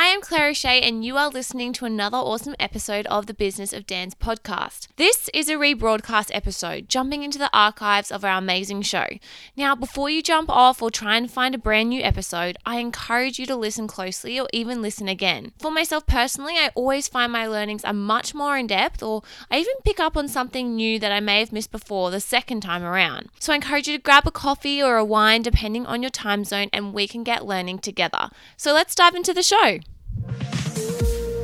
I am Claire O'Shea, and you are listening to another awesome episode of the Business of Dance podcast. This is a rebroadcast episode, jumping into the archives of our amazing show. Now, before you jump off or try and find a brand new episode, I encourage you to listen closely or even listen again. For myself personally, I always find my learnings are much more in depth, or I even pick up on something new that I may have missed before the second time around. So I encourage you to grab a coffee or a wine, depending on your time zone, and we can get learning together. So let's dive into the show.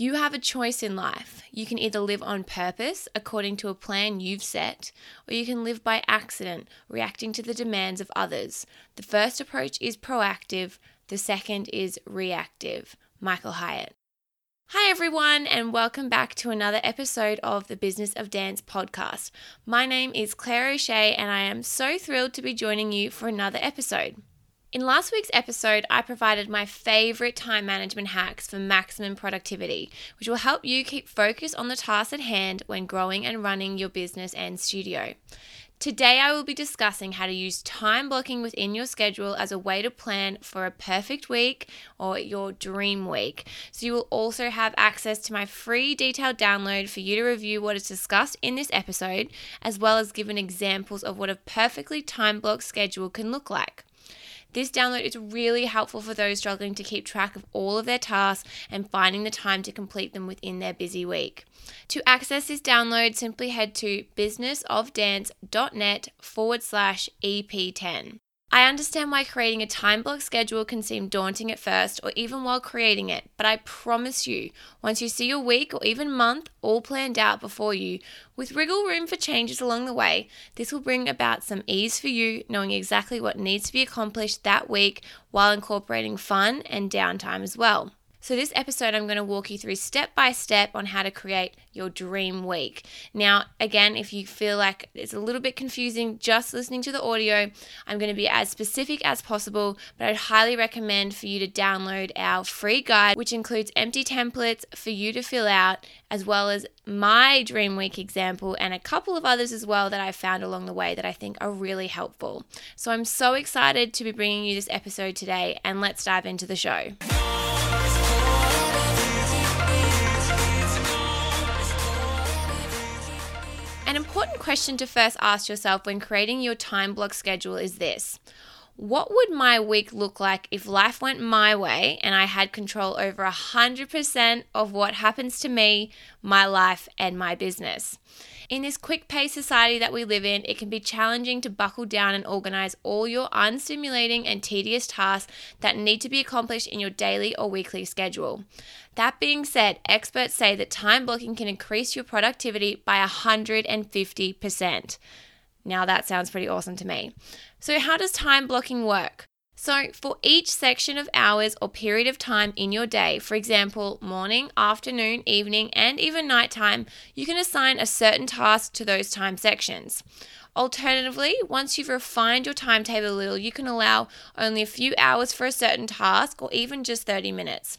You have a choice in life. You can either live on purpose, according to a plan you've set, or you can live by accident, reacting to the demands of others. The first approach is proactive, the second is reactive. Michael Hyatt. Hi, everyone, and welcome back to another episode of the Business of Dance podcast. My name is Claire O'Shea, and I am so thrilled to be joining you for another episode. In last week's episode, I provided my favorite time management hacks for maximum productivity, which will help you keep focus on the task at hand when growing and running your business and studio. Today, I will be discussing how to use time blocking within your schedule as a way to plan for a perfect week or your dream week. So, you will also have access to my free detailed download for you to review what is discussed in this episode, as well as given examples of what a perfectly time blocked schedule can look like. This download is really helpful for those struggling to keep track of all of their tasks and finding the time to complete them within their busy week. To access this download, simply head to businessofdance.net forward slash EP10. I understand why creating a time block schedule can seem daunting at first or even while creating it, but I promise you, once you see your week or even month all planned out before you, with wriggle room for changes along the way, this will bring about some ease for you, knowing exactly what needs to be accomplished that week while incorporating fun and downtime as well. So, this episode, I'm going to walk you through step by step on how to create your dream week. Now, again, if you feel like it's a little bit confusing just listening to the audio, I'm going to be as specific as possible, but I'd highly recommend for you to download our free guide, which includes empty templates for you to fill out, as well as my dream week example and a couple of others as well that I found along the way that I think are really helpful. So, I'm so excited to be bringing you this episode today, and let's dive into the show. An important question to first ask yourself when creating your time block schedule is this What would my week look like if life went my way and I had control over 100% of what happens to me, my life, and my business? In this quick paced society that we live in, it can be challenging to buckle down and organize all your unstimulating and tedious tasks that need to be accomplished in your daily or weekly schedule. That being said, experts say that time blocking can increase your productivity by 150%. Now that sounds pretty awesome to me. So, how does time blocking work? So, for each section of hours or period of time in your day, for example, morning, afternoon, evening, and even nighttime, you can assign a certain task to those time sections. Alternatively, once you've refined your timetable a little, you can allow only a few hours for a certain task or even just 30 minutes.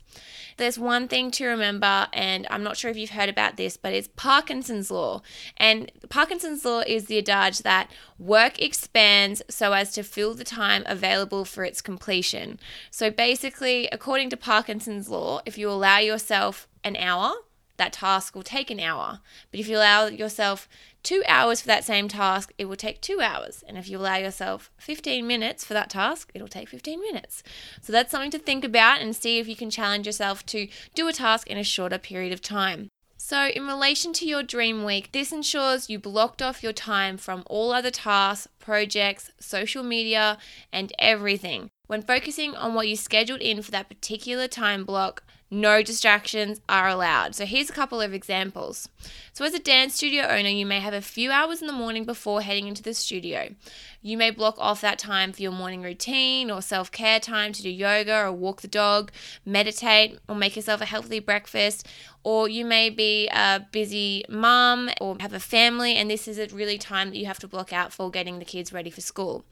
There's one thing to remember, and I'm not sure if you've heard about this, but it's Parkinson's Law. And Parkinson's Law is the adage that work expands so as to fill the time available for its completion. So basically, according to Parkinson's Law, if you allow yourself an hour, that task will take an hour. But if you allow yourself two hours for that same task, it will take two hours. And if you allow yourself 15 minutes for that task, it'll take 15 minutes. So that's something to think about and see if you can challenge yourself to do a task in a shorter period of time. So, in relation to your dream week, this ensures you blocked off your time from all other tasks, projects, social media, and everything. When focusing on what you scheduled in for that particular time block, No distractions are allowed. So, here's a couple of examples. So, as a dance studio owner, you may have a few hours in the morning before heading into the studio. You may block off that time for your morning routine or self care time to do yoga or walk the dog, meditate, or make yourself a healthy breakfast. Or you may be a busy mom or have a family, and this is a really time that you have to block out for getting the kids ready for school.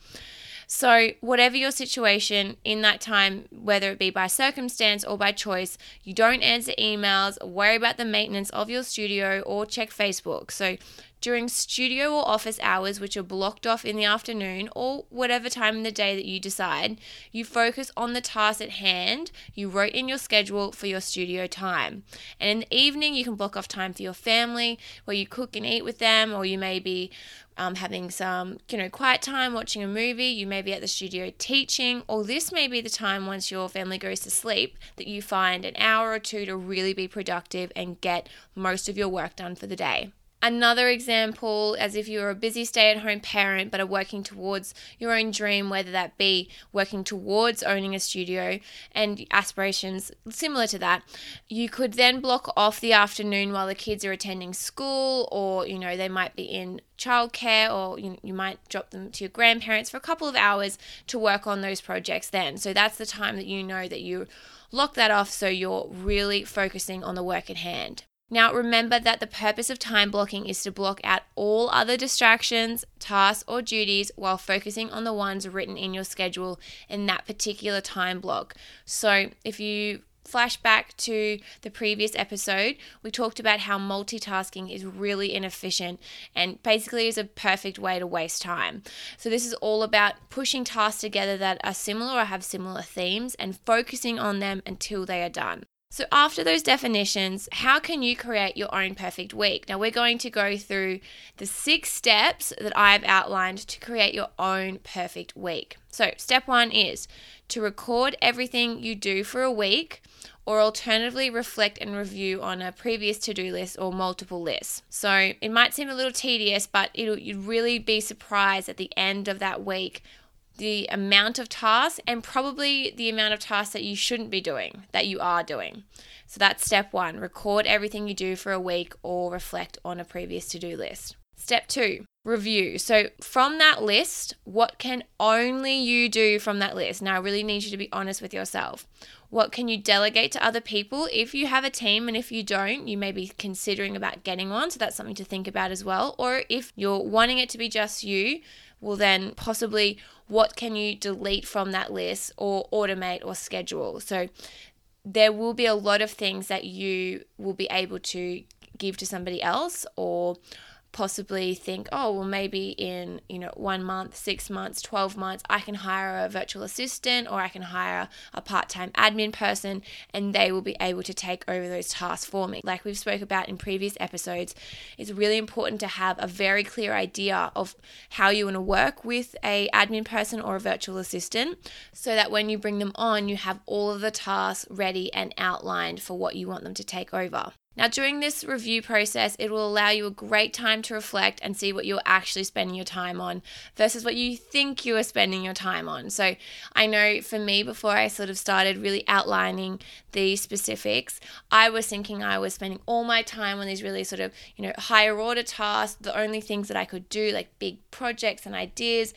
So, whatever your situation in that time, whether it be by circumstance or by choice, you don't answer emails, worry about the maintenance of your studio, or check Facebook. So, during studio or office hours, which are blocked off in the afternoon or whatever time in the day that you decide, you focus on the task at hand you wrote in your schedule for your studio time. And in the evening, you can block off time for your family where you cook and eat with them, or you may be um, having some, you know, quiet time watching a movie. You may be at the studio teaching, or this may be the time once your family goes to sleep that you find an hour or two to really be productive and get most of your work done for the day. Another example, as if you're a busy stay at home parent but are working towards your own dream, whether that be working towards owning a studio and aspirations similar to that, you could then block off the afternoon while the kids are attending school or, you know, they might be in childcare or you, you might drop them to your grandparents for a couple of hours to work on those projects then. So that's the time that you know that you lock that off so you're really focusing on the work at hand. Now, remember that the purpose of time blocking is to block out all other distractions, tasks, or duties while focusing on the ones written in your schedule in that particular time block. So, if you flash back to the previous episode, we talked about how multitasking is really inefficient and basically is a perfect way to waste time. So, this is all about pushing tasks together that are similar or have similar themes and focusing on them until they are done. So, after those definitions, how can you create your own perfect week? Now, we're going to go through the six steps that I've outlined to create your own perfect week. So, step one is to record everything you do for a week, or alternatively, reflect and review on a previous to do list or multiple lists. So, it might seem a little tedious, but you'd really be surprised at the end of that week the amount of tasks and probably the amount of tasks that you shouldn't be doing that you are doing. So that's step one record everything you do for a week or reflect on a previous to do list. Step two, review. So, from that list, what can only you do from that list? Now, I really need you to be honest with yourself. What can you delegate to other people? If you have a team and if you don't, you may be considering about getting one. So, that's something to think about as well. Or if you're wanting it to be just you, well, then possibly what can you delete from that list or automate or schedule. So there will be a lot of things that you will be able to give to somebody else or possibly think, oh, well, maybe in, you know, one month, six months, 12 months, I can hire a virtual assistant or I can hire a part-time admin person and they will be able to take over those tasks for me. Like we've spoke about in previous episodes, it's really important to have a very clear idea of how you want to work with a admin person or a virtual assistant so that when you bring them on, you have all of the tasks ready and outlined for what you want them to take over. Now, during this review process, it will allow you a great time to reflect and see what you're actually spending your time on versus what you think you are spending your time on. So, I know for me, before I sort of started really outlining the specifics, I was thinking I was spending all my time on these really sort of, you know, higher order tasks, the only things that I could do, like big projects and ideas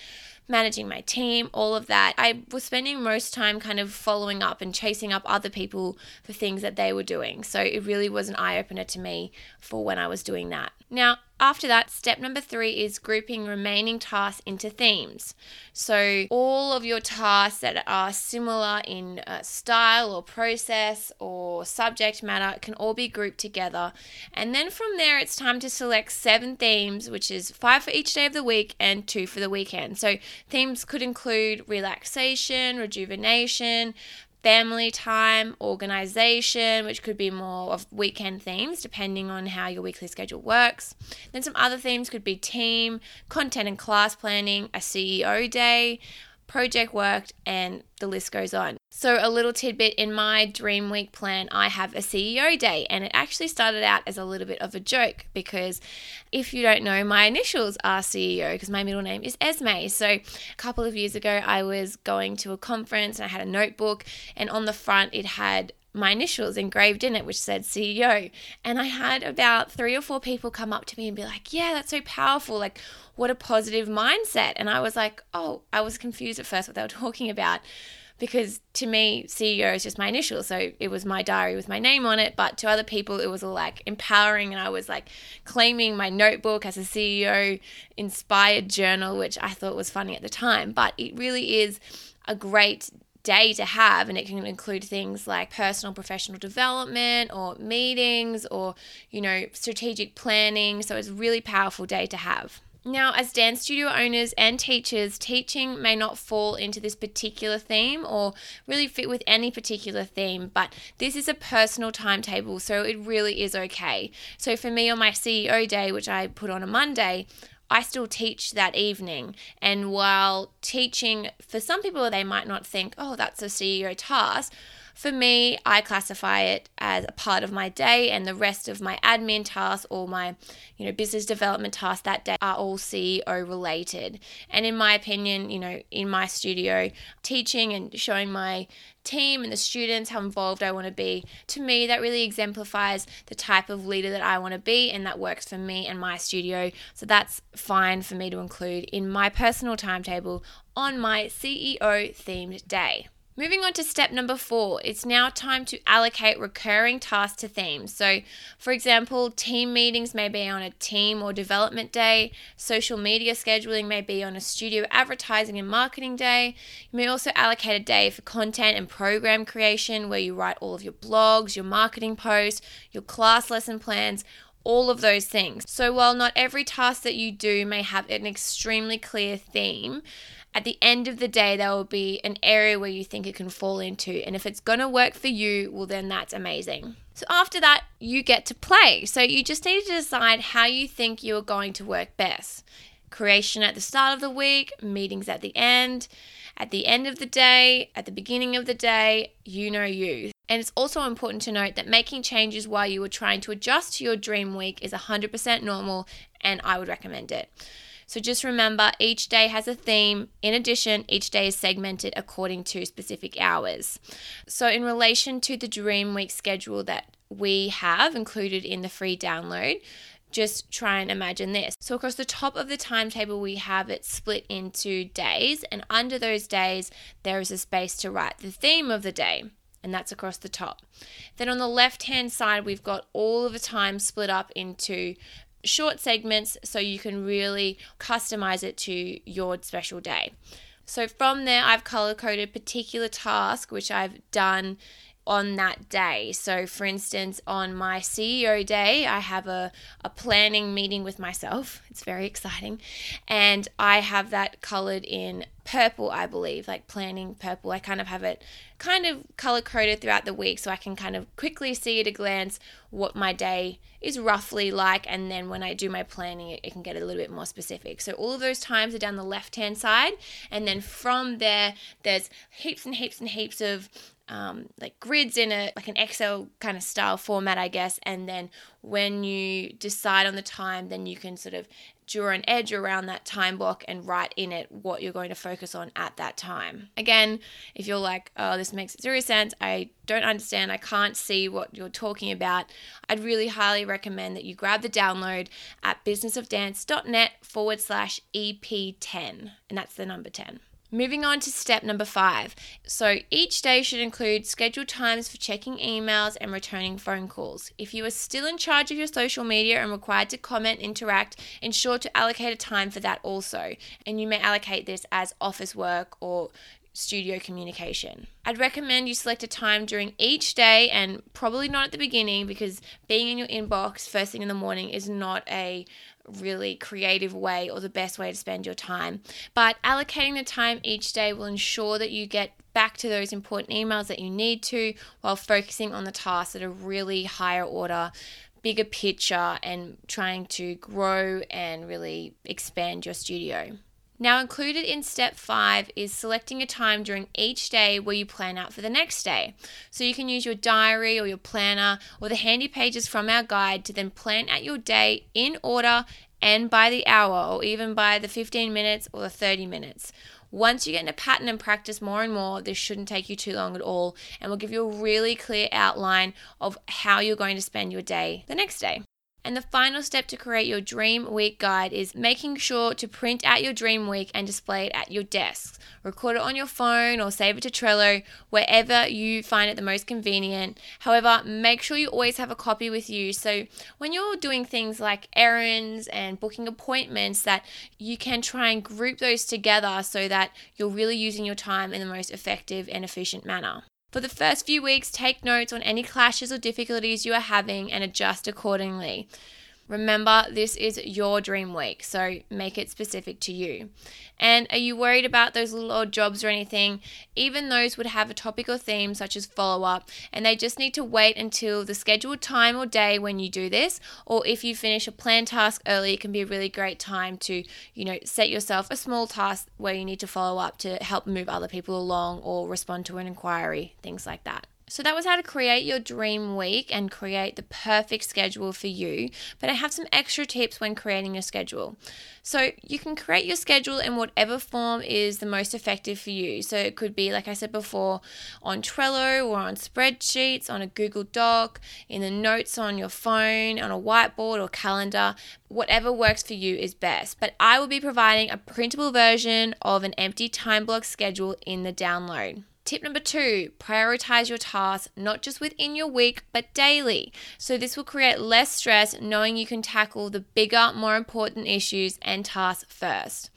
managing my team, all of that. I was spending most time kind of following up and chasing up other people for things that they were doing. So it really was an eye opener to me for when I was doing that. Now, after that, step number three is grouping remaining tasks into themes. So, all of your tasks that are similar in uh, style or process or subject matter can all be grouped together. And then from there, it's time to select seven themes, which is five for each day of the week and two for the weekend. So, themes could include relaxation, rejuvenation, family time, organization, which could be more of weekend themes depending on how your weekly schedule works. Then some other themes could be team, content and class planning, a CEO day, project work, and the list goes on. So, a little tidbit in my Dream Week plan, I have a CEO day, and it actually started out as a little bit of a joke because if you don't know, my initials are CEO because my middle name is Esme. So, a couple of years ago, I was going to a conference and I had a notebook, and on the front, it had my initials engraved in it, which said CEO. And I had about three or four people come up to me and be like, Yeah, that's so powerful. Like, what a positive mindset. And I was like, Oh, I was confused at first what they were talking about because to me, CEO is just my initials. So it was my diary with my name on it. But to other people, it was all like empowering. And I was like claiming my notebook as a CEO inspired journal, which I thought was funny at the time. But it really is a great day to have and it can include things like personal professional development or meetings or you know strategic planning so it's a really powerful day to have now, as dance studio owners and teachers, teaching may not fall into this particular theme or really fit with any particular theme, but this is a personal timetable, so it really is okay. So, for me on my CEO day, which I put on a Monday, I still teach that evening. And while teaching, for some people, they might not think, oh, that's a CEO task. For me, I classify it as a part of my day, and the rest of my admin tasks or my, you know, business development tasks that day are all CEO related. And in my opinion, you know, in my studio, teaching and showing my team and the students how involved I want to be. To me, that really exemplifies the type of leader that I want to be, and that works for me and my studio. So that's fine for me to include in my personal timetable on my CEO themed day. Moving on to step number four, it's now time to allocate recurring tasks to themes. So, for example, team meetings may be on a team or development day, social media scheduling may be on a studio advertising and marketing day. You may also allocate a day for content and program creation where you write all of your blogs, your marketing posts, your class lesson plans all of those things. So, while not every task that you do may have an extremely clear theme, at the end of the day, there will be an area where you think it can fall into. And if it's going to work for you, well, then that's amazing. So after that, you get to play. So you just need to decide how you think you're going to work best. Creation at the start of the week, meetings at the end, at the end of the day, at the beginning of the day, you know you. And it's also important to note that making changes while you are trying to adjust to your dream week is 100% normal and I would recommend it. So just remember each day has a theme. In addition, each day is segmented according to specific hours. So, in relation to the Dream Week schedule that we have included in the free download, just try and imagine this. So, across the top of the timetable, we have it split into days, and under those days, there is a space to write the theme of the day and that's across the top. Then on the left hand side, we've got all of the time split up into short segments so you can really customize it to your special day. So from there, I've color coded particular task which I've done on that day. So, for instance, on my CEO day, I have a, a planning meeting with myself. It's very exciting. And I have that colored in purple, I believe, like planning purple. I kind of have it kind of color coded throughout the week so I can kind of quickly see at a glance what my day is roughly like. And then when I do my planning, it, it can get a little bit more specific. So all of those times are down the left hand side. And then from there, there's heaps and heaps and heaps of um, like grids in a like an Excel kind of style format, I guess. And then when you decide on the time, then you can sort of draw an edge around that time block and write in it what you're going to focus on at that time. Again, if you're like, oh, this makes zero sense, I don't understand, I can't see what you're talking about, I'd really highly recommend that you grab the download at businessofdance.net forward slash EP10, and that's the number 10. Moving on to step number five. So each day should include scheduled times for checking emails and returning phone calls. If you are still in charge of your social media and required to comment, interact, ensure to allocate a time for that also. And you may allocate this as office work or studio communication. I'd recommend you select a time during each day and probably not at the beginning because being in your inbox first thing in the morning is not a really creative way or the best way to spend your time. But allocating the time each day will ensure that you get back to those important emails that you need to while focusing on the tasks that are really higher order bigger picture and trying to grow and really expand your studio. Now, included in step five is selecting a time during each day where you plan out for the next day. So you can use your diary or your planner or the handy pages from our guide to then plan out your day in order and by the hour or even by the 15 minutes or the 30 minutes. Once you get in a pattern and practice more and more, this shouldn't take you too long at all and will give you a really clear outline of how you're going to spend your day the next day. And the final step to create your dream week guide is making sure to print out your dream week and display it at your desk. Record it on your phone or save it to Trello, wherever you find it the most convenient. However, make sure you always have a copy with you so when you're doing things like errands and booking appointments that you can try and group those together so that you're really using your time in the most effective and efficient manner. For the first few weeks, take notes on any clashes or difficulties you are having and adjust accordingly. Remember, this is your dream week, so make it specific to you. And are you worried about those little odd jobs or anything? Even those would have a topic or theme, such as follow up, and they just need to wait until the scheduled time or day when you do this. Or if you finish a planned task early, it can be a really great time to, you know, set yourself a small task where you need to follow up to help move other people along or respond to an inquiry, things like that. So that was how to create your dream week and create the perfect schedule for you. But I have some extra tips when creating your schedule. So you can create your schedule in whatever form is the most effective for you. So it could be, like I said before, on Trello or on spreadsheets, on a Google Doc, in the notes on your phone, on a whiteboard or calendar. Whatever works for you is best. But I will be providing a printable version of an empty time block schedule in the download. Tip number two prioritize your tasks not just within your week but daily. So, this will create less stress knowing you can tackle the bigger, more important issues and tasks first.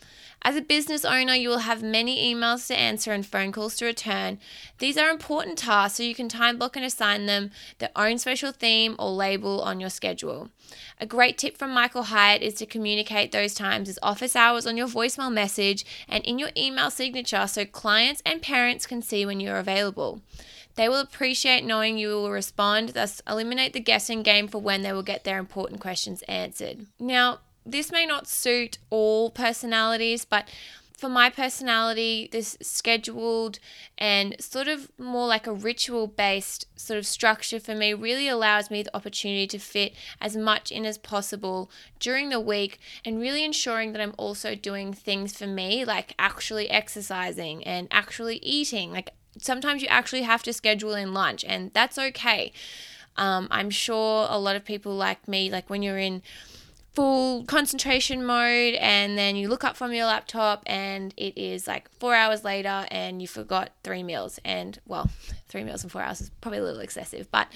As a business owner, you will have many emails to answer and phone calls to return. These are important tasks, so you can time block and assign them their own special theme or label on your schedule. A great tip from Michael Hyatt is to communicate those times as office hours on your voicemail message and in your email signature so clients and parents can see when you're available. They will appreciate knowing you will respond, thus, eliminate the guessing game for when they will get their important questions answered. Now, this may not suit all personalities, but for my personality, this scheduled and sort of more like a ritual based sort of structure for me really allows me the opportunity to fit as much in as possible during the week and really ensuring that I'm also doing things for me, like actually exercising and actually eating. Like sometimes you actually have to schedule in lunch, and that's okay. Um, I'm sure a lot of people like me, like when you're in full concentration mode and then you look up from your laptop and it is like four hours later and you forgot three meals and well three meals in four hours is probably a little excessive, but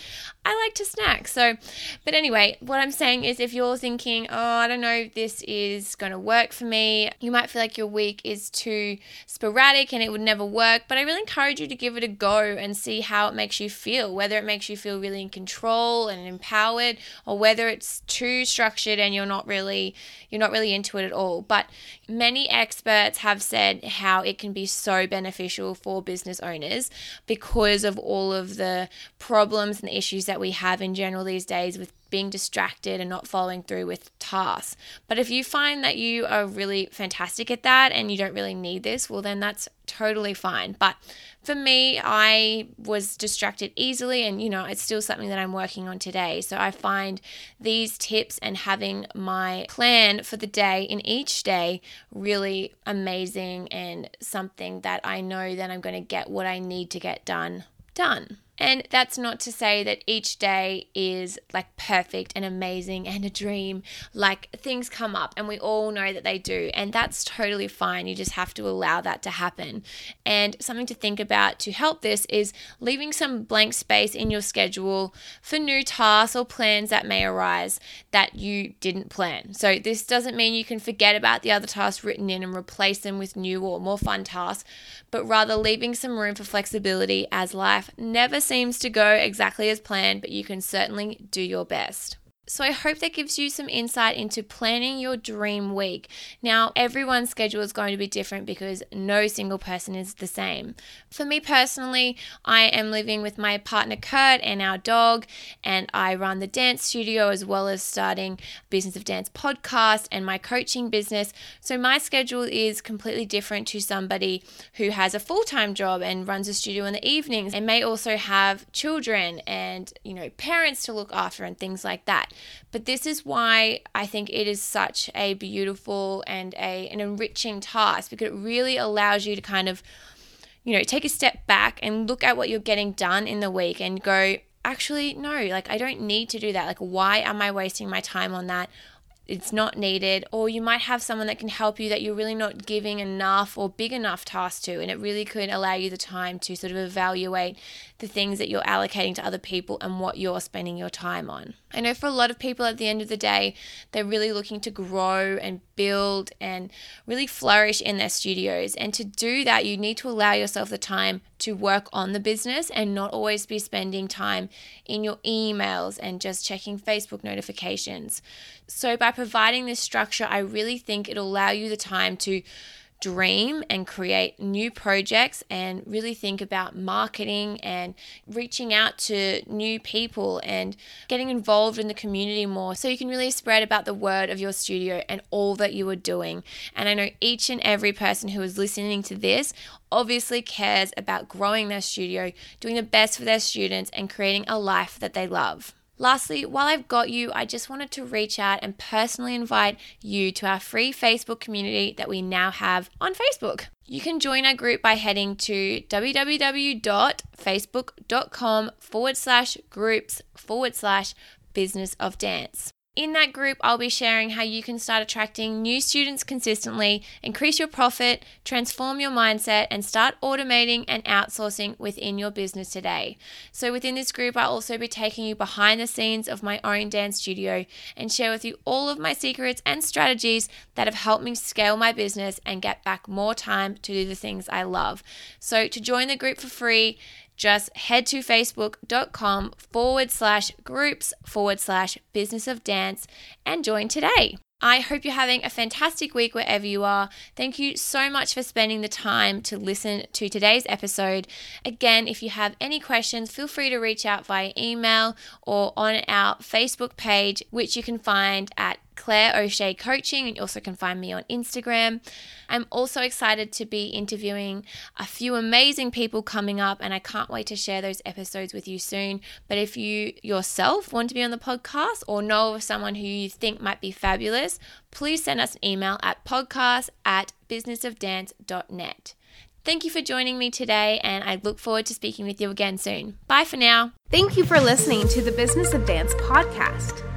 I like to snack. So, but anyway, what I'm saying is if you're thinking, oh, I don't know, this is going to work for me, you might feel like your week is too sporadic and it would never work. But I really encourage you to give it a go and see how it makes you feel, whether it makes you feel really in control and empowered, or whether it's too structured and you're not really you're not really into it at all. But many experts have said how it can be so beneficial for business owners because of all of the problems and the issues that we have in general these days with being distracted and not following through with tasks. But if you find that you are really fantastic at that and you don't really need this, well, then that's totally fine. But for me, I was distracted easily, and you know, it's still something that I'm working on today. So I find these tips and having my plan for the day in each day really amazing and something that I know that I'm going to get what I need to get done done. And that's not to say that each day is like perfect and amazing and a dream. Like things come up and we all know that they do. And that's totally fine. You just have to allow that to happen. And something to think about to help this is leaving some blank space in your schedule for new tasks or plans that may arise that you didn't plan. So this doesn't mean you can forget about the other tasks written in and replace them with new or more fun tasks, but rather leaving some room for flexibility as life never seems to go exactly as planned, but you can certainly do your best. So, I hope that gives you some insight into planning your dream week. Now, everyone's schedule is going to be different because no single person is the same. For me personally, I am living with my partner Kurt and our dog, and I run the dance studio as well as starting Business of Dance podcast and my coaching business. So, my schedule is completely different to somebody who has a full time job and runs a studio in the evenings and may also have children and, you know, parents to look after and things like that. But this is why I think it is such a beautiful and a, an enriching task because it really allows you to kind of, you know, take a step back and look at what you're getting done in the week and go, actually, no, like I don't need to do that. Like, why am I wasting my time on that? it's not needed, or you might have someone that can help you that you're really not giving enough or big enough task to, and it really could allow you the time to sort of evaluate the things that you're allocating to other people and what you're spending your time on. I know for a lot of people at the end of the day, they're really looking to grow and build and really flourish in their studios. And to do that, you need to allow yourself the time to work on the business and not always be spending time in your emails and just checking Facebook notifications. So, by providing this structure, I really think it'll allow you the time to dream and create new projects and really think about marketing and reaching out to new people and getting involved in the community more so you can really spread about the word of your studio and all that you are doing. And I know each and every person who is listening to this obviously cares about growing their studio, doing the best for their students, and creating a life that they love. Lastly, while I've got you, I just wanted to reach out and personally invite you to our free Facebook community that we now have on Facebook. You can join our group by heading to www.facebook.com forward slash groups forward slash business of dance. In that group, I'll be sharing how you can start attracting new students consistently, increase your profit, transform your mindset, and start automating and outsourcing within your business today. So, within this group, I'll also be taking you behind the scenes of my own dance studio and share with you all of my secrets and strategies that have helped me scale my business and get back more time to do the things I love. So, to join the group for free, just head to facebook.com forward slash groups forward slash business of dance and join today. I hope you're having a fantastic week wherever you are. Thank you so much for spending the time to listen to today's episode. Again, if you have any questions, feel free to reach out via email or on our Facebook page, which you can find at Claire O'Shea Coaching, and you also can find me on Instagram. I'm also excited to be interviewing a few amazing people coming up, and I can't wait to share those episodes with you soon. But if you yourself want to be on the podcast or know of someone who you think might be fabulous, please send us an email at podcast at businessofdance.net. Thank you for joining me today, and I look forward to speaking with you again soon. Bye for now. Thank you for listening to the Business of Dance podcast.